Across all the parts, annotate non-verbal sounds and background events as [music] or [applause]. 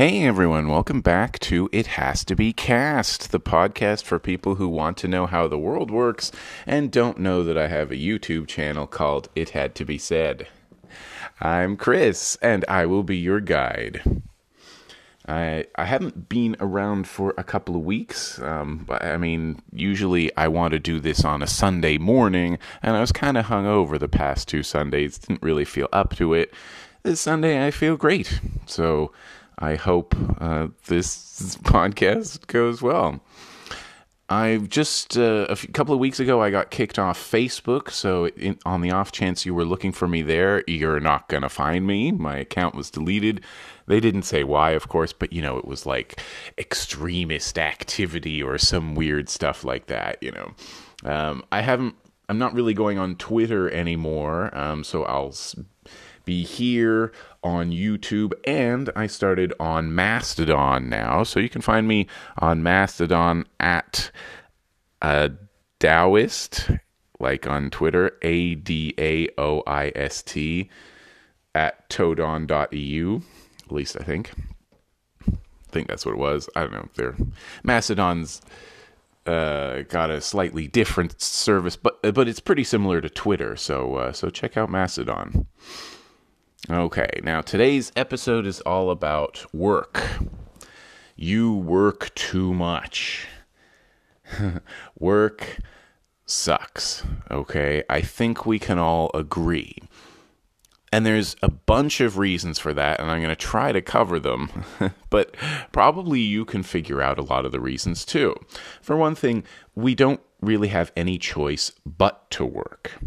Hey everyone, welcome back to It Has to Be Cast, the podcast for people who want to know how the world works and don't know that I have a YouTube channel called It Had to Be Said. I'm Chris, and I will be your guide. I I haven't been around for a couple of weeks. Um, I mean, usually I want to do this on a Sunday morning, and I was kind of hung over the past two Sundays. Didn't really feel up to it. This Sunday I feel great. So I hope uh, this podcast goes well. I've just uh, a couple of weeks ago I got kicked off Facebook, so in, on the off chance you were looking for me there, you're not gonna find me. My account was deleted. They didn't say why, of course, but you know it was like extremist activity or some weird stuff like that. You know, um, I haven't. I'm not really going on Twitter anymore, um, so I'll be here on YouTube, and I started on Mastodon now. So you can find me on Mastodon at a Daoist, like on Twitter, A D A O I S T, at todon.eu, at least I think. I think that's what it was. I don't know. They're Mastodon's uh, got a slightly different service, but but it's pretty similar to Twitter. So uh, so check out Mastodon. Okay, now today's episode is all about work. You work too much. [laughs] work sucks, okay? I think we can all agree. And there's a bunch of reasons for that, and I'm going to try to cover them. [laughs] but probably you can figure out a lot of the reasons too. For one thing, we don't really have any choice but to work.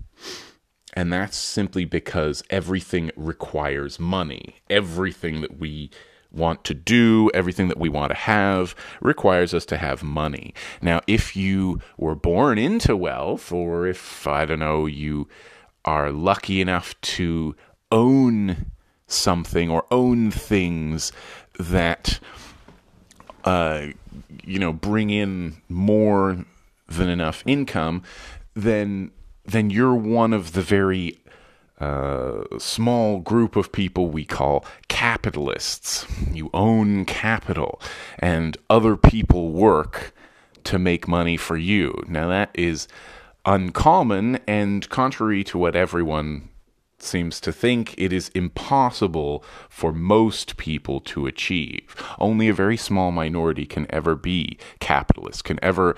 And that's simply because everything requires money. Everything that we want to do, everything that we want to have, requires us to have money. Now, if you were born into wealth, or if, I don't know, you are lucky enough to own something or own things that, uh, you know, bring in more than enough income, then then you're one of the very uh, small group of people we call capitalists. You own capital, and other people work to make money for you. Now, that is uncommon, and contrary to what everyone seems to think, it is impossible for most people to achieve. Only a very small minority can ever be capitalist, can ever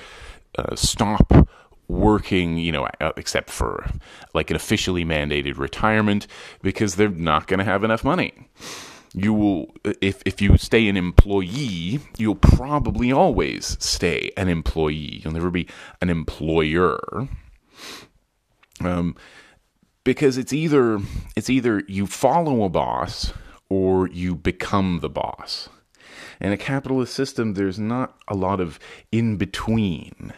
uh, stop working, you know, uh, except for like an officially mandated retirement because they're not going to have enough money. You will, if, if you stay an employee, you'll probably always stay an employee. You'll never be an employer. Um, because it's either it's either you follow a boss or you become the boss. In a capitalist system, there's not a lot of in between.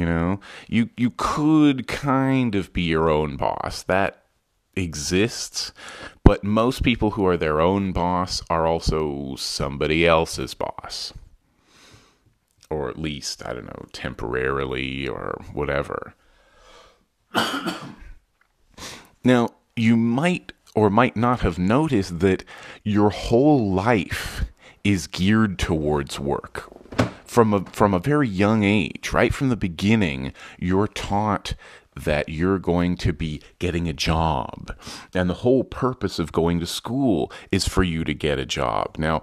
You know, you you could kind of be your own boss. That exists, but most people who are their own boss are also somebody else's boss. Or at least, I don't know, temporarily or whatever. [coughs] now, you might or might not have noticed that your whole life is geared towards work from a from a very young age, right from the beginning, you're taught that you're going to be getting a job. And the whole purpose of going to school is for you to get a job. Now,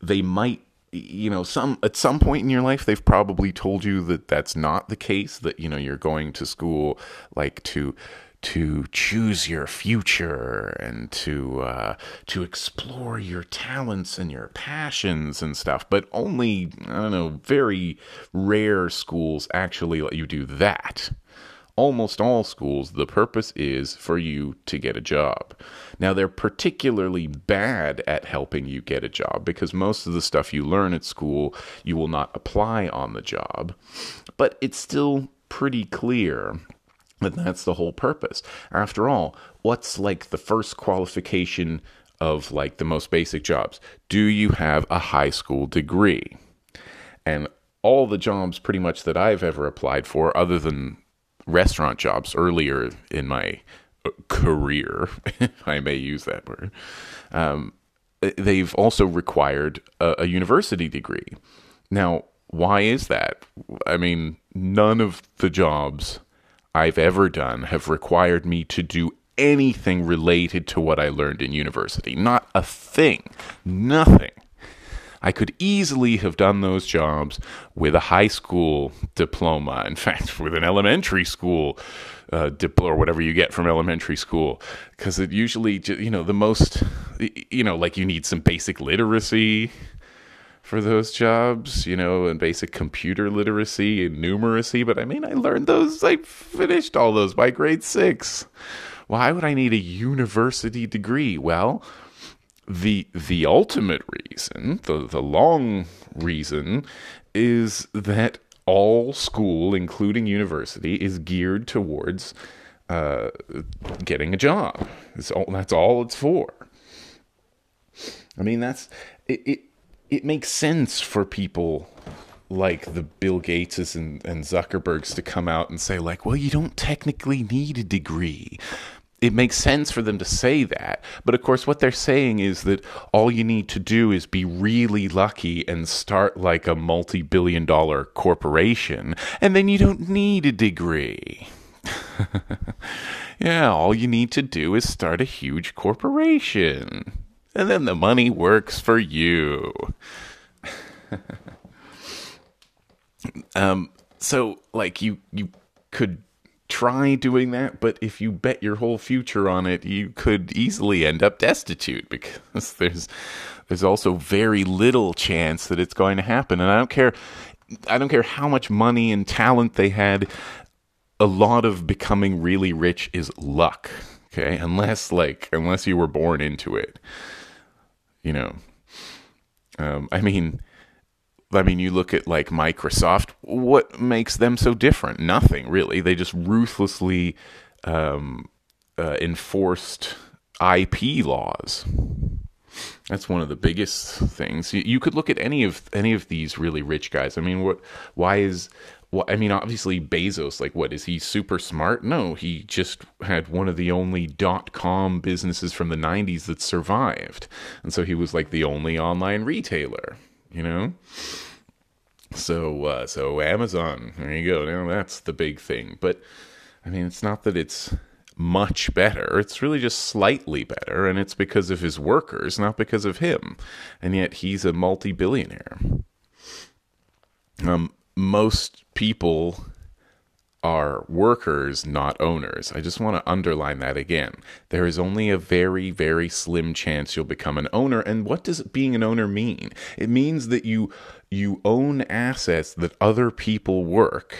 they might you know some at some point in your life they've probably told you that that's not the case that you know you're going to school like to to choose your future and to uh, to explore your talents and your passions and stuff. But only I don't know, very rare schools actually let you do that. Almost all schools, the purpose is for you to get a job. Now, they're particularly bad at helping you get a job because most of the stuff you learn at school you will not apply on the job. But it's still pretty clear that that's the whole purpose. After all, what's like the first qualification of like the most basic jobs? Do you have a high school degree? And all the jobs pretty much that I've ever applied for, other than restaurant jobs earlier in my uh, career, if [laughs] I may use that word, um, they've also required a, a university degree. Now, why is that? I mean, none of the jobs I've ever done have required me to do anything related to what I learned in university. Not a thing. Nothing. I could easily have done those jobs with a high school diploma. In fact, [laughs] with an elementary school uh, diploma or whatever you get from elementary school, because it usually, you know, the most, you know, like you need some basic literacy for those jobs, you know, and basic computer literacy and numeracy. But I mean, I learned those, I finished all those by grade six. Why would I need a university degree? Well, the the ultimate reason, the the long reason, is that all school, including university, is geared towards uh, getting a job. That's all, that's all it's for. I mean, that's it, it. It makes sense for people like the Bill Gateses and, and Zuckerbergs to come out and say, like, well, you don't technically need a degree it makes sense for them to say that. But of course, what they're saying is that all you need to do is be really lucky and start like a multi billion dollar corporation, and then you don't need a degree. [laughs] yeah, all you need to do is start a huge corporation, and then the money works for you. [laughs] um, so, like, you, you could try doing that, but if you bet your whole future on it, you could easily end up destitute because [laughs] there's there's also very little chance that it's going to happen. And I don't care I don't care how much money and talent they had. A lot of becoming really rich is luck, okay? Unless like unless you were born into it. You know. Um, I mean, I mean, you look at like Microsoft, what makes them so different? Nothing really. They just ruthlessly um, uh, enforced IP laws. That's one of the biggest things. You, could look at any of any of these really rich guys. I mean, what? Why is? Well, I mean, obviously Bezos. Like, what is he super smart? No, he just had one of the only dot com businesses from the '90s that survived, and so he was like the only online retailer you know? So, uh, so Amazon, there you go. Now that's the big thing. But I mean, it's not that it's much better. It's really just slightly better, and it's because of his workers, not because of him. And yet he's a multi billionaire. Um, most people are workers, not owners. I just want to underline that again. There is only a very, very slim chance you'll become an owner. And what does being an owner mean? It means that you you own assets that other people work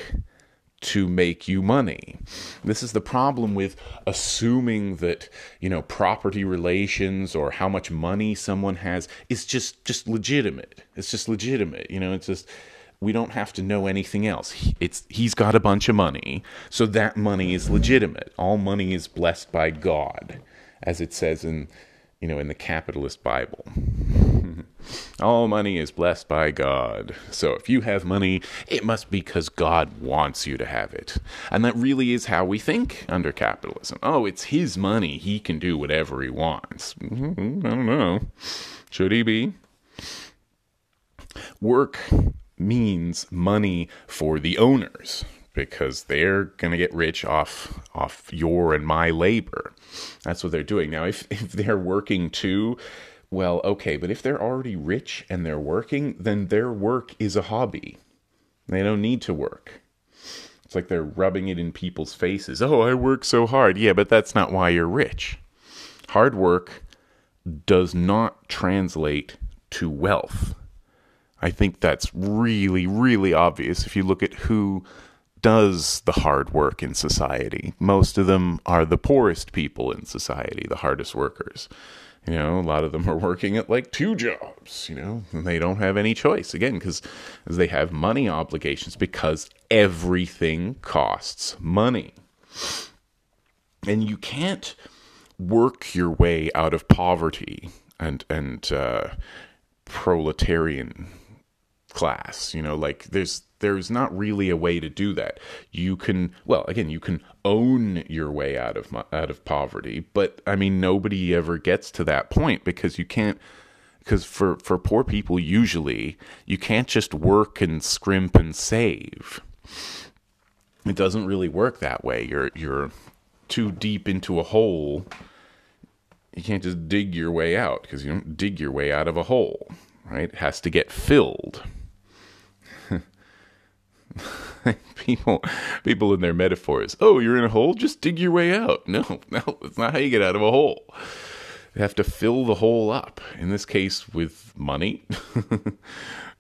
to make you money. This is the problem with assuming that, you know, property relations or how much money someone has is just just legitimate. It's just legitimate. You know, it's just we don't have to know anything else. It's he's got a bunch of money, so that money is legitimate. All money is blessed by God, as it says in you know in the capitalist Bible. [laughs] All money is blessed by God. So if you have money, it must be because God wants you to have it. And that really is how we think under capitalism. Oh, it's his money. He can do whatever he wants. Mm-hmm. I don't know. Should he be? Work means money for the owners because they're going to get rich off off your and my labor. That's what they're doing. Now if [laughs] if they're working too, well, okay, but if they're already rich and they're working, then their work is a hobby. They don't need to work. It's like they're rubbing it in people's faces. Oh, I work so hard. Yeah, but that's not why you're rich. Hard work does not translate to wealth. I think that's really, really obvious if you look at who does the hard work in society. Most of them are the poorest people in society, the hardest workers. You know, a lot of them are working at like two jobs, you know, and they don't have any choice again because they have money obligations because everything costs money. And you can't work your way out of poverty and and uh, proletarian class you know like there's there's not really a way to do that. You can well again you can own your way out of out of poverty but i mean nobody ever gets to that point because you can't because for for poor people usually you can't just work and scrimp and save. It doesn't really work that way. You're you're too deep into a hole. You can't just dig your way out because you don't dig your way out of a hole right? It has to get filled [laughs] people people in their metaphors. Oh you're in a hole? Just dig your way out. No [laughs] no that's not how you get out of a hole. You have to fill the hole up. In this case with money. [laughs]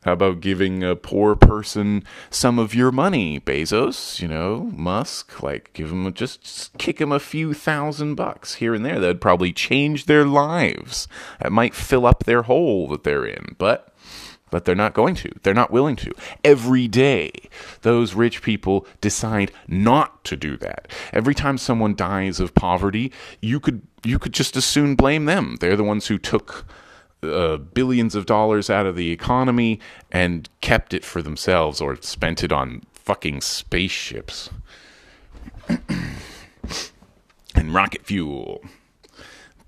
How about giving a poor person some of your money bezos? You know musk like give them just, just kick them a few thousand bucks here and there. That'd probably change their lives. That might fill up their hole that they're in. But but they're not going to. They're not willing to. Every day, those rich people decide not to do that. Every time someone dies of poverty, you could you could just as soon blame them. They're the ones who took uh, billions of dollars out of the economy and kept it for themselves or spent it on fucking spaceships [clears throat] and rocket fuel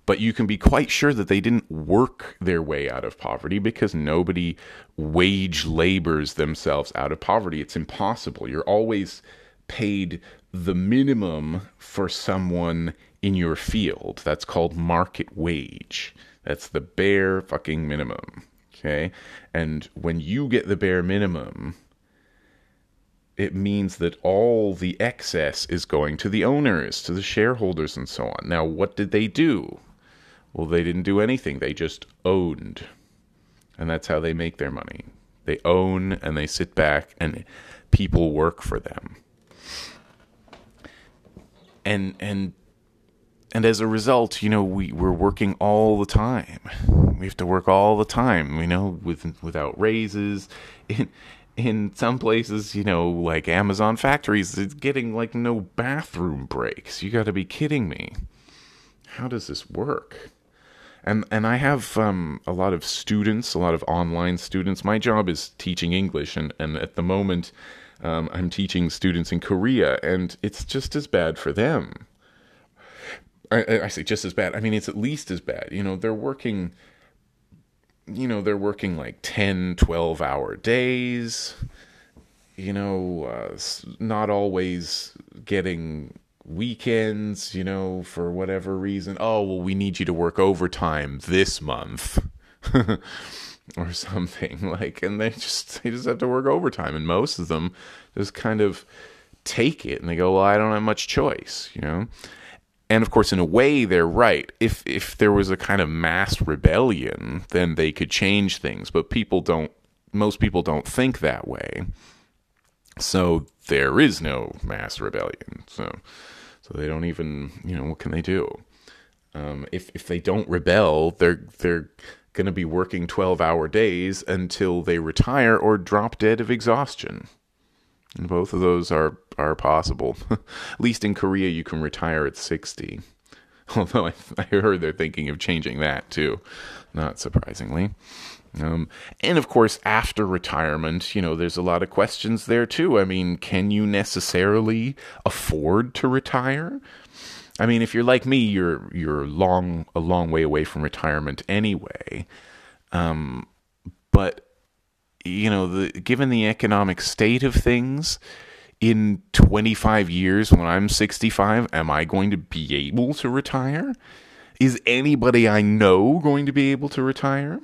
but you can be quite sure that they didn't work their way out of poverty because nobody wage labors themselves out of poverty. It's impossible. You're always paid the minimum for someone in your field. That's called market wage. That's the bare fucking minimum. Okay? And when you get the bare minimum, it means that all the excess is going to the owners, to the shareholders, and so on. Now, what did they do? Well, they didn't do anything. They just owned. And that's how they make their money. They own and they sit back and people work for them. And and and as a result, you know, we, we're working all the time. We have to work all the time, you know, with without raises. In in some places, you know, like Amazon factories, it's getting like no bathroom breaks. You got to be kidding me. How does this work? And and I have um, a lot of students, a lot of online students. My job is teaching English, and and at the moment, um, I'm teaching students in Korea, and it's just as bad for them. I, I say just as bad. I mean, it's at least as bad. You know, they're working. You know, they're working like 10, 12 hour days. You know, uh, not always getting weekends, you know, for whatever reason. Oh, well, we need you to work overtime this month. [laughs] or something [laughs] like and they just they just have to work overtime and most of them just kind of take it and they go well I don't have much choice you know and of course in a way they're right if if there was a kind of mass rebellion then they could change things but people don't most people don't think that way so there is no mass rebellion so so they don't even, you know, what can they do? Um, if if they don't rebel, they're they're going to be working twelve hour days until they retire or drop dead of exhaustion. And both of those are are possible. [laughs] at least in Korea, you can retire at sixty. [laughs] Although I, I heard they're thinking of changing that too, not surprisingly. Um, and of course, after retirement, you know, there's a lot of questions there too. I mean, can you necessarily afford to retire? I mean, if you're like me, you're you're long a long way away from retirement anyway. Um, but you know, the, given the economic state of things, in 25 years, when I'm 65, am I going to be able to retire? Is anybody I know going to be able to retire?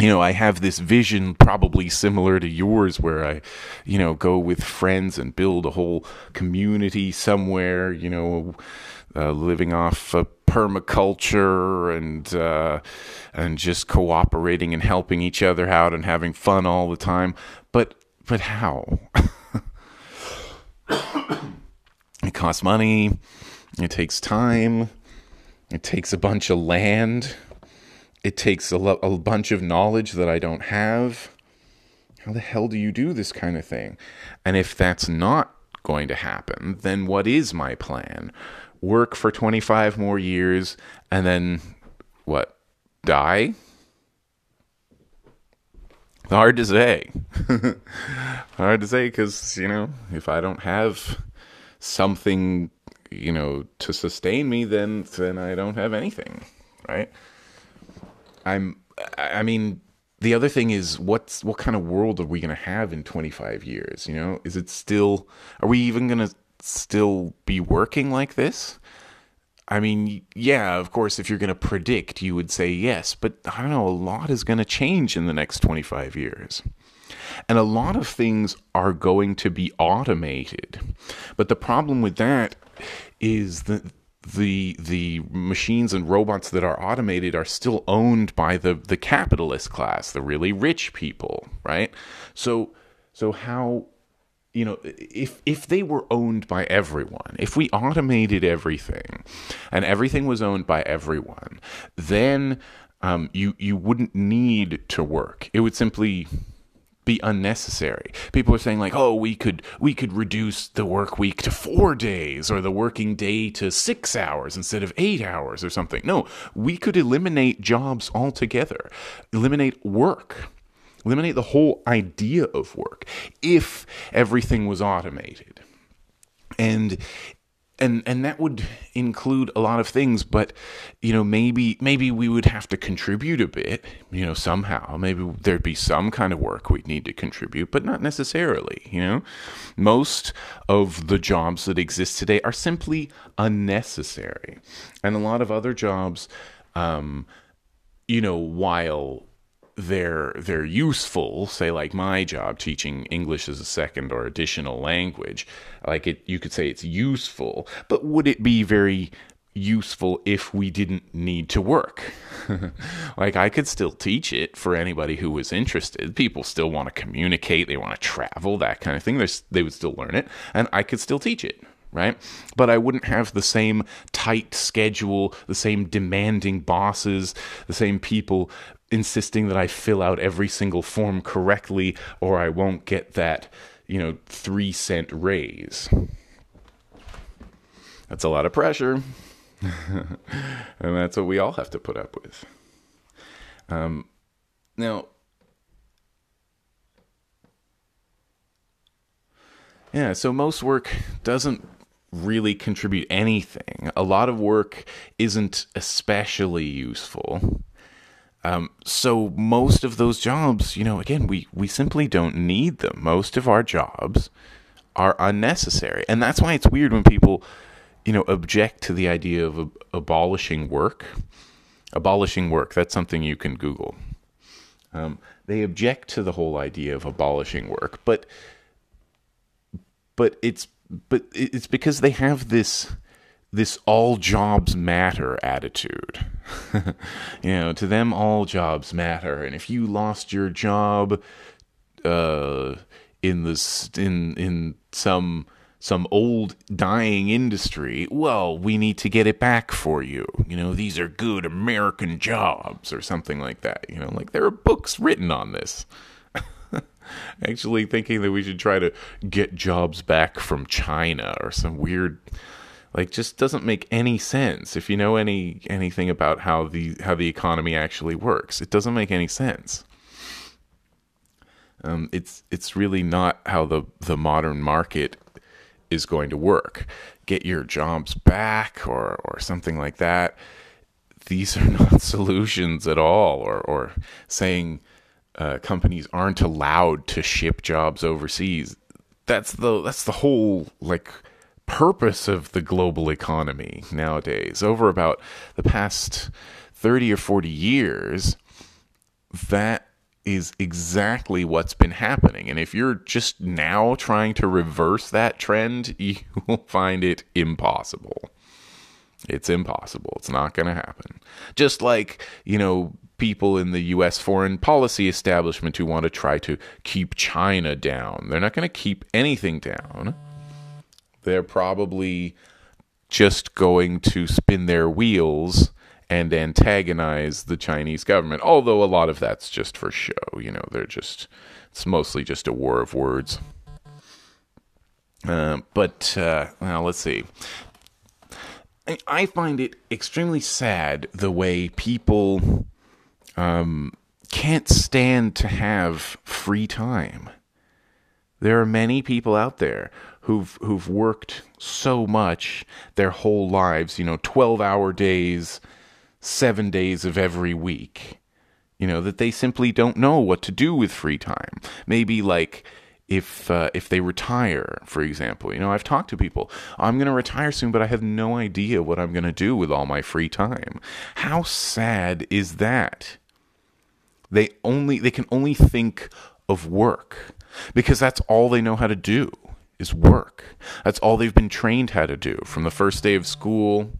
You know, I have this vision probably similar to yours where I, you know, go with friends and build a whole community somewhere, you know, uh, living off permaculture and uh, and just cooperating and helping each other out and having fun all the time. But but how? [coughs] it costs money. It takes time. It takes a bunch of land it takes a, lo- a bunch of knowledge that I don't have. How the hell do you do this kind of thing? And if that's not going to happen, then what is my plan? Work for 25 more years and then what? Die? Hard to say. [laughs] Hard to say because, you know, if I don't have something, you know, to sustain me, then then I don't have anything, right? I'm I mean, the other thing is what's what kind of world are we going to have in 25 years you know? Is it still are we even going to still be working like this? I mean yeah of course if you're going to predict you would say yes but i don't know a lot is going to change in the next 25 years. And a lot of things are going to be automated. But the problem with that is that the the machines and robots that are automated are still owned by the the capitalist class, the really rich people, right? So so how you know if if they were owned by everyone if we automated everything and everything was owned by everyone then um, you you wouldn't need to work it would simply be unnecessary. People are saying like, "Oh, we could we could reduce the work week to 4 days or the working day to 6 hours instead of 8 hours or something." No, we could eliminate jobs altogether. Eliminate work. Eliminate the whole idea of work if everything was automated. And and and that would include a lot of things but you know maybe maybe we would have to contribute a bit you know somehow. Maybe there'd be some kind of work we'd need to contribute but not necessarily you know? Most of the jobs that exist today are simply unnecessary. And a lot of other jobs um you know while they're they're useful say like my job teaching english as a second or additional language like it you could say it's useful but would it be very useful if we didn't need to work? [laughs] Like i could still teach it for anybody who was interested. People still want to communicate they want to travel that kind of thing. There's, they would still learn it and i could still teach it right? But I wouldn't have the same tight schedule, the same demanding bosses, the same people insisting that I fill out every single form correctly or I won't get that, you know, three cent raise. That's a lot of pressure. [laughs] and that's what we all have to put up with. Um, now, yeah, so most work doesn't really contribute anything. A lot of work isn't especially useful. Um, so most of those jobs, you know, again, we we simply don't need them. Most of our jobs are unnecessary, and that's why it's weird when people, you know, object to the idea of ab- abolishing work. Abolishing work. That's something you can Google. Um, they object to the whole idea of abolishing work, but but it's but it's because they have this this all jobs matter attitude. [laughs] you know, to them all jobs matter, and if you lost your job uh, in this in in some some old dying industry, well, we need to get it back for you. You know, these are good American jobs or something like that. You know, like there are books written on this. [laughs] Actually, thinking that we should try to get jobs back from China or some weird like just doesn't make any sense. If you know any anything about how the how the economy actually works it doesn't make any sense. Um, it's it's really not how the the modern market is going to work. Get your jobs back or or something like that. These are [laughs] not solutions at all or or saying uh, companies aren't allowed to ship jobs overseas. That's the that's the whole like purpose of the global economy nowadays. Over about the past 30 or 40 years, that is exactly what's been happening. And if you're just now trying to reverse that trend, [laughs] you will find it impossible. It's impossible. It's not going to happen. Just like, you know, people in the US foreign policy establishment who want to try to keep China down. They're not going to keep anything down they're probably just going to spin their wheels and antagonize the Chinese government. Although a lot of that's just for show, you know, they're just, it's mostly just a war of words. Uh, but, uh, well, let's see. I find it extremely sad the way people um, can't stand to have free time. There are many people out there who've who've worked so much their whole lives, you know, 12-hour days, 7 days of every week. You know, that they simply don't know what to do with free time. Maybe like if uh, if they retire, for example. You know, I've talked to people. I'm going to retire soon, but I have no idea what I'm going to do with all my free time. How sad is that? They only they can only think of work because that's all they know how to do is work. That's all they've been trained how to do from the first day of school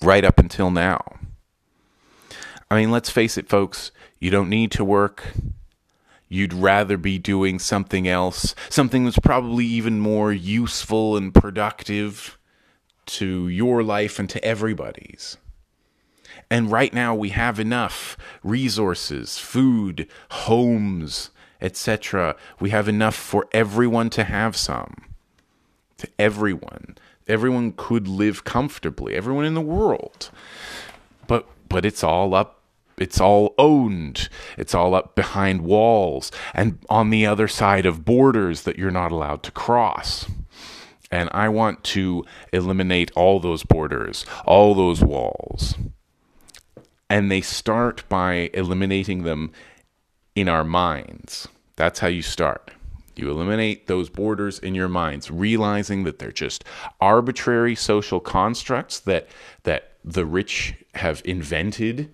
right up until now. I mean, let's face it, folks, you don't need to work. You'd rather be doing something else, something that's probably even more useful and productive to your life and to everybody's. And right now, we have enough resources, food, homes, etc. We have enough for everyone to have some. To everyone. Everyone could live comfortably, everyone in the world. But but it's all up it's all owned. It's all up behind walls and on the other side of borders that you're not allowed to cross. And I want to eliminate all those borders, all those walls. And they start by eliminating them in our minds. That's how you start. You eliminate those borders in your minds, realizing that they're just arbitrary social constructs that that the rich have invented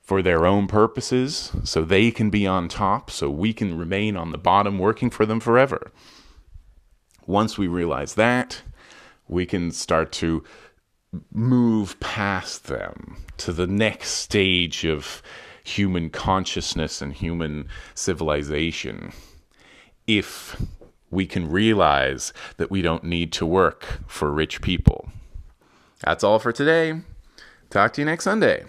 for their own purposes so they can be on top so we can remain on the bottom working for them forever. Once we realize that, we can start to move past them to the next stage of human consciousness and human civilization if we can realize that we don't need to work for rich people. That's all for today. Talk to you next Sunday.